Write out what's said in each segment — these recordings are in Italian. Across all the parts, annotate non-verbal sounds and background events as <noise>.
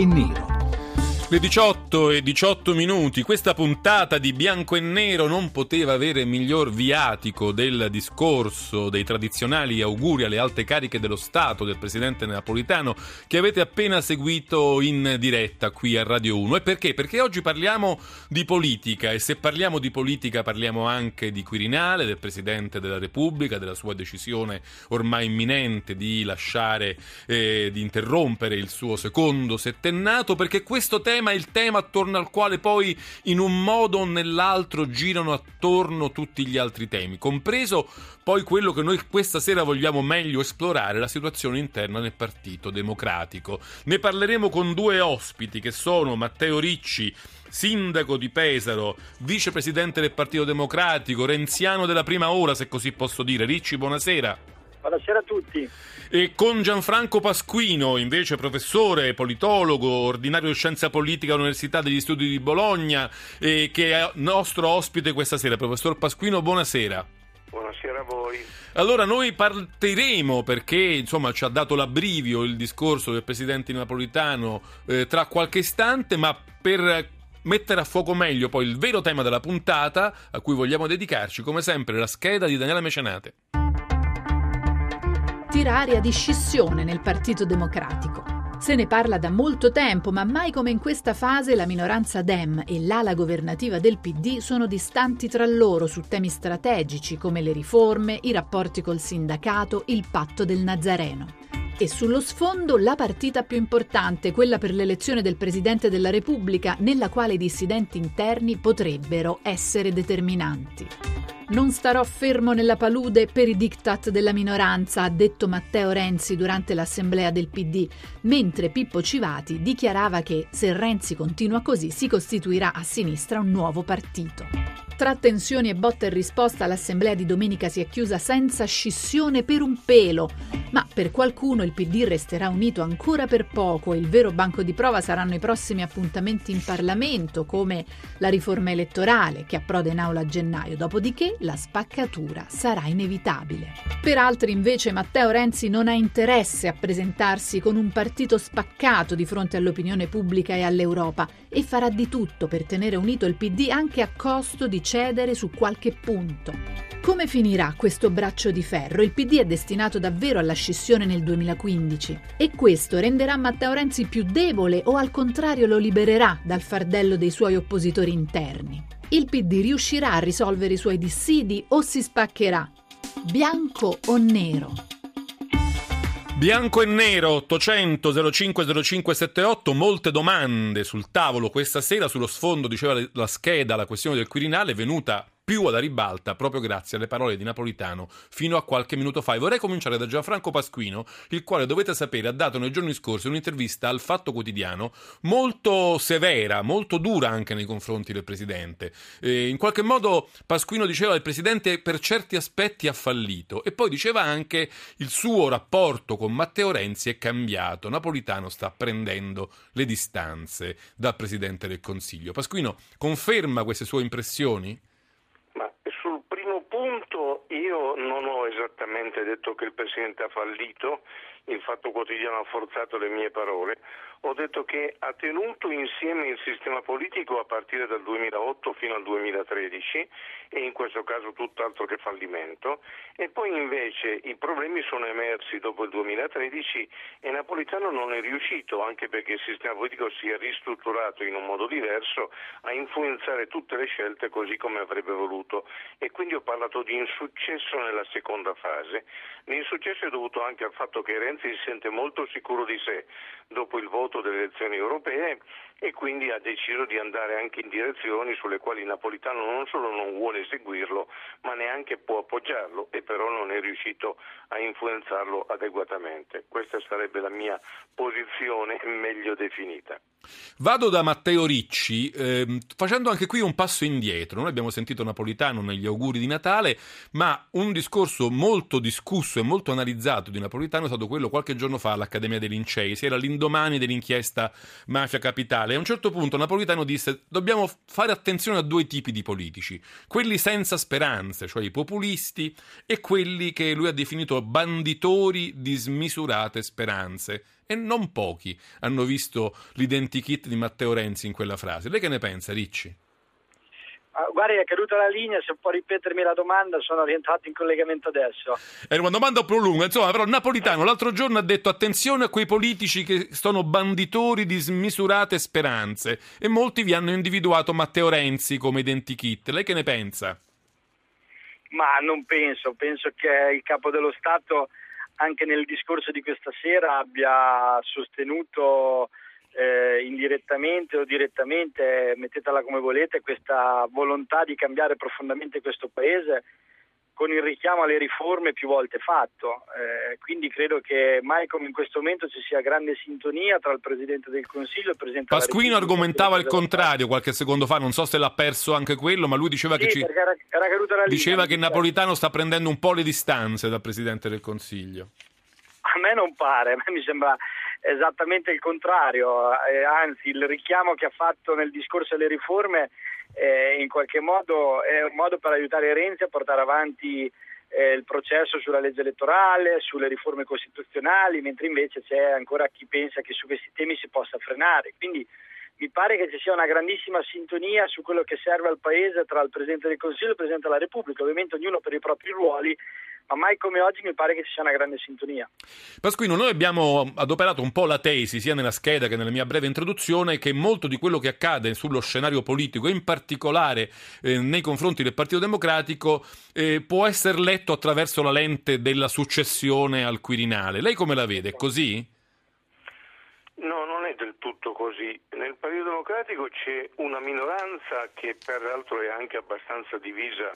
e nero. Le 18 e 18 minuti, questa puntata di Bianco e Nero non poteva avere miglior viatico del discorso dei tradizionali auguri alle alte cariche dello Stato del presidente napolitano che avete appena seguito in diretta qui a Radio 1. E perché? Perché oggi parliamo di politica e se parliamo di politica parliamo anche di Quirinale, del presidente della Repubblica, della sua decisione ormai imminente di lasciare, eh, di interrompere il suo secondo settennato, perché questo tema è il tema attorno al quale poi in un modo o nell'altro girano attorno tutti gli altri temi, compreso poi quello che noi questa sera vogliamo meglio esplorare, la situazione interna nel Partito Democratico. Ne parleremo con due ospiti che sono Matteo Ricci, sindaco di Pesaro, vicepresidente del Partito Democratico, renziano della prima ora, se così posso dire. Ricci, buonasera. Buonasera a tutti. E con Gianfranco Pasquino, invece professore, politologo, ordinario di scienza politica all'Università degli Studi di Bologna, eh, che è nostro ospite questa sera. Professor Pasquino, buonasera. Buonasera a voi. Allora noi partiremo perché insomma ci ha dato l'abbrivio il discorso del presidente napolitano eh, tra qualche istante, ma per mettere a fuoco meglio poi il vero tema della puntata a cui vogliamo dedicarci, come sempre la scheda di Daniela Mecenate tira aria di scissione nel Partito Democratico. Se ne parla da molto tempo, ma mai come in questa fase la minoranza Dem e l'ala governativa del PD sono distanti tra loro su temi strategici come le riforme, i rapporti col sindacato, il patto del Nazareno. E sullo sfondo la partita più importante, quella per l'elezione del Presidente della Repubblica, nella quale i dissidenti interni potrebbero essere determinanti. Non starò fermo nella palude per i diktat della minoranza, ha detto Matteo Renzi durante l'assemblea del PD, mentre Pippo Civati dichiarava che se Renzi continua così si costituirà a sinistra un nuovo partito. Tra tensioni e botta e risposta l'assemblea di domenica si è chiusa senza scissione per un pelo, ma per qualcuno il PD resterà unito ancora per poco. E il vero banco di prova saranno i prossimi appuntamenti in Parlamento, come la riforma elettorale che approda in aula a gennaio, dopodiché la spaccatura sarà inevitabile. Per altri invece Matteo Renzi non ha interesse a presentarsi con un partito spaccato di fronte all'opinione pubblica e all'Europa e farà di tutto per tenere unito il PD anche a costo di cedere su qualche punto. Come finirà questo braccio di ferro? Il PD è destinato davvero alla scissione nel 2015 e questo renderà Matteo Renzi più debole o al contrario lo libererà dal fardello dei suoi oppositori interni? Il PD riuscirà a risolvere i suoi dissidi o si spaccherà? Bianco o nero? Bianco e nero 800 05 0578 molte domande sul tavolo questa sera sullo sfondo diceva la scheda la questione del Quirinale venuta più alla ribalta proprio grazie alle parole di Napolitano fino a qualche minuto fa. E vorrei cominciare da Gianfranco Pasquino, il quale dovete sapere ha dato nei giorni scorsi un'intervista al Fatto Quotidiano molto severa, molto dura anche nei confronti del Presidente. E in qualche modo Pasquino diceva che il Presidente per certi aspetti ha fallito e poi diceva anche il suo rapporto con Matteo Renzi è cambiato. Napolitano sta prendendo le distanze dal Presidente del Consiglio. Pasquino conferma queste sue impressioni? Io non ho esattamente detto che il Presidente ha fallito, il Fatto Quotidiano ha forzato le mie parole, ho detto che ha tenuto insieme il sistema politico a partire dal 2008 fino al 2013 e in questo caso tutt'altro che fallimento e poi invece i problemi sono emersi dopo il 2013 e Napolitano non è riuscito, anche perché il sistema politico si è ristrutturato in un modo diverso, a influenzare tutte le scelte così come avrebbe voluto e quindi ho parlato di insuccesso nella seconda fase. L'insuccesso è dovuto anche al fatto che Renzi si sente molto sicuro di sé dopo il voto delle elezioni europee e quindi ha deciso di andare anche in direzioni sulle quali Napolitano non solo non vuole seguirlo, ma neanche può appoggiarlo e però non è riuscito a influenzarlo adeguatamente. Questa sarebbe la mia posizione <laughs> meglio definita. Vado da Matteo Ricci, ehm, facendo anche qui un passo indietro. Noi abbiamo sentito Napolitano negli auguri di Natale, ma un discorso molto discusso e molto analizzato di Napolitano è stato quello qualche giorno fa all'Accademia dei Lincei. Si era l'indomani dell'inchiesta Mafia Capitale. E a un certo punto Napolitano disse: Dobbiamo fare attenzione a due tipi di politici, quelli senza speranze, cioè i populisti, e quelli che lui ha definito banditori di smisurate speranze e non pochi hanno visto l'identikit di Matteo Renzi in quella frase. Lei che ne pensa, Ricci? Ah, guardi, è caduta la linea, se può ripetermi la domanda, sono rientrato in collegamento adesso. Era una domanda un po' lunga, insomma, però Napolitano l'altro giorno ha detto attenzione a quei politici che sono banditori di smisurate speranze e molti vi hanno individuato Matteo Renzi come identikit. Lei che ne pensa? Ma non penso, penso che il capo dello Stato anche nel discorso di questa sera abbia sostenuto eh, indirettamente o direttamente, mettetela come volete, questa volontà di cambiare profondamente questo Paese con il richiamo alle riforme più volte fatto. Eh, quindi credo che mai come in questo momento ci sia grande sintonia tra il Presidente del Consiglio e il Presidente Pasquino della Repubblica. argomentava il contrario qualche secondo fa, non so se l'ha perso anche quello, ma lui diceva Sì, che, ci- era, era linea, diceva che. Napolitano sta prendendo un po' le distanze dal Presidente del Consiglio. A me non pare, a <laughs> me mi sembra esattamente il contrario, eh, anzi il richiamo che ha fatto nel discorso alle riforme eh, in qualche modo è un modo per aiutare Renzi a portare avanti eh, il processo sulla legge elettorale, sulle riforme costituzionali, mentre invece c'è ancora chi pensa che su questi temi si possa frenare. Quindi mi pare che ci sia una grandissima sintonia su quello che serve al Paese tra il Presidente del Consiglio e il Presidente della Repubblica, ovviamente ognuno per i propri ruoli, ma mai come oggi mi pare che ci sia una grande sintonia. Pasquino, noi abbiamo adoperato un po' la tesi, sia nella scheda che nella mia breve introduzione, che molto di quello che accade sullo scenario politico, in particolare eh, nei confronti del Partito Democratico, eh, può essere letto attraverso la lente della successione al Quirinale. Lei come la vede? È così? No, non è del tutto così. Nel Partito Democratico c'è una minoranza che peraltro è anche abbastanza divisa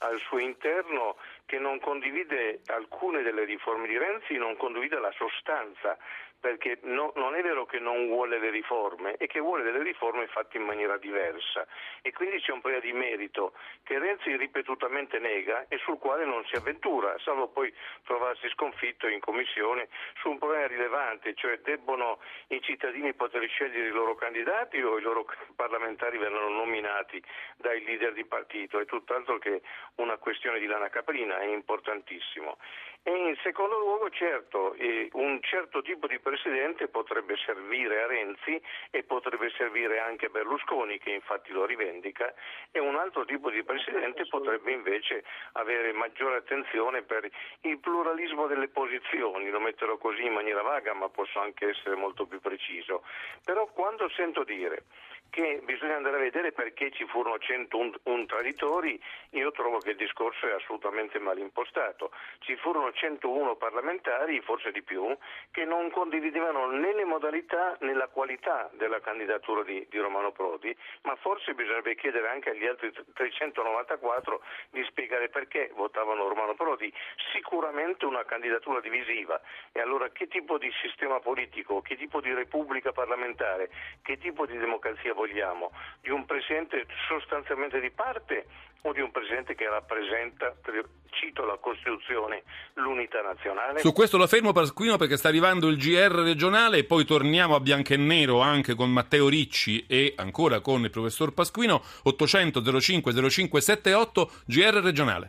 al suo interno che non condivide alcune delle riforme di Renzi, non condivide la sostanza, perché no- non è vero che non vuole le riforme, è che vuole delle riforme fatte in maniera diversa e quindi c'è un problema di merito che Renzi ripetutamente nega e sul quale non si avventura, salvo poi trovarsi sconfitto in commissione su un problema rilevante, cioè debbono i cittadini poter scegliere i loro candidati o i loro parlamentari verranno nominati dai leader di partito, è tutt'altro che una questione di lana caprina, è importantissimo. In secondo luogo, certo, eh, un certo tipo di presidente potrebbe servire a Renzi e potrebbe servire anche a Berlusconi, che infatti lo rivendica, e un altro tipo di presidente potrebbe invece avere maggiore attenzione per il pluralismo delle posizioni, lo metterò così in maniera vaga, ma posso anche essere molto più preciso. Però quando sento dire che bisogna andare a vedere perché ci furono 101 traditori, io trovo che il discorso è assolutamente mal impostato. Ci furono 101 parlamentari, forse di più, che non condividevano né le modalità né la qualità della candidatura di, di Romano Prodi, ma forse bisognerebbe chiedere anche agli altri 394 di spiegare perché votavano Romano Prodi. Sicuramente una candidatura divisiva. E allora che tipo di sistema politico, che tipo di repubblica parlamentare, che tipo di democrazia vogliamo? Di un presidente sostanzialmente di parte o di un presidente che rappresenta, cito la Costituzione, l'unità nazionale? Su questo lo fermo Pasquino perché sta arrivando il GR regionale e poi torniamo a bianco e nero anche con Matteo Ricci e ancora con il professor Pasquino 800 05 05 78 GR regionale.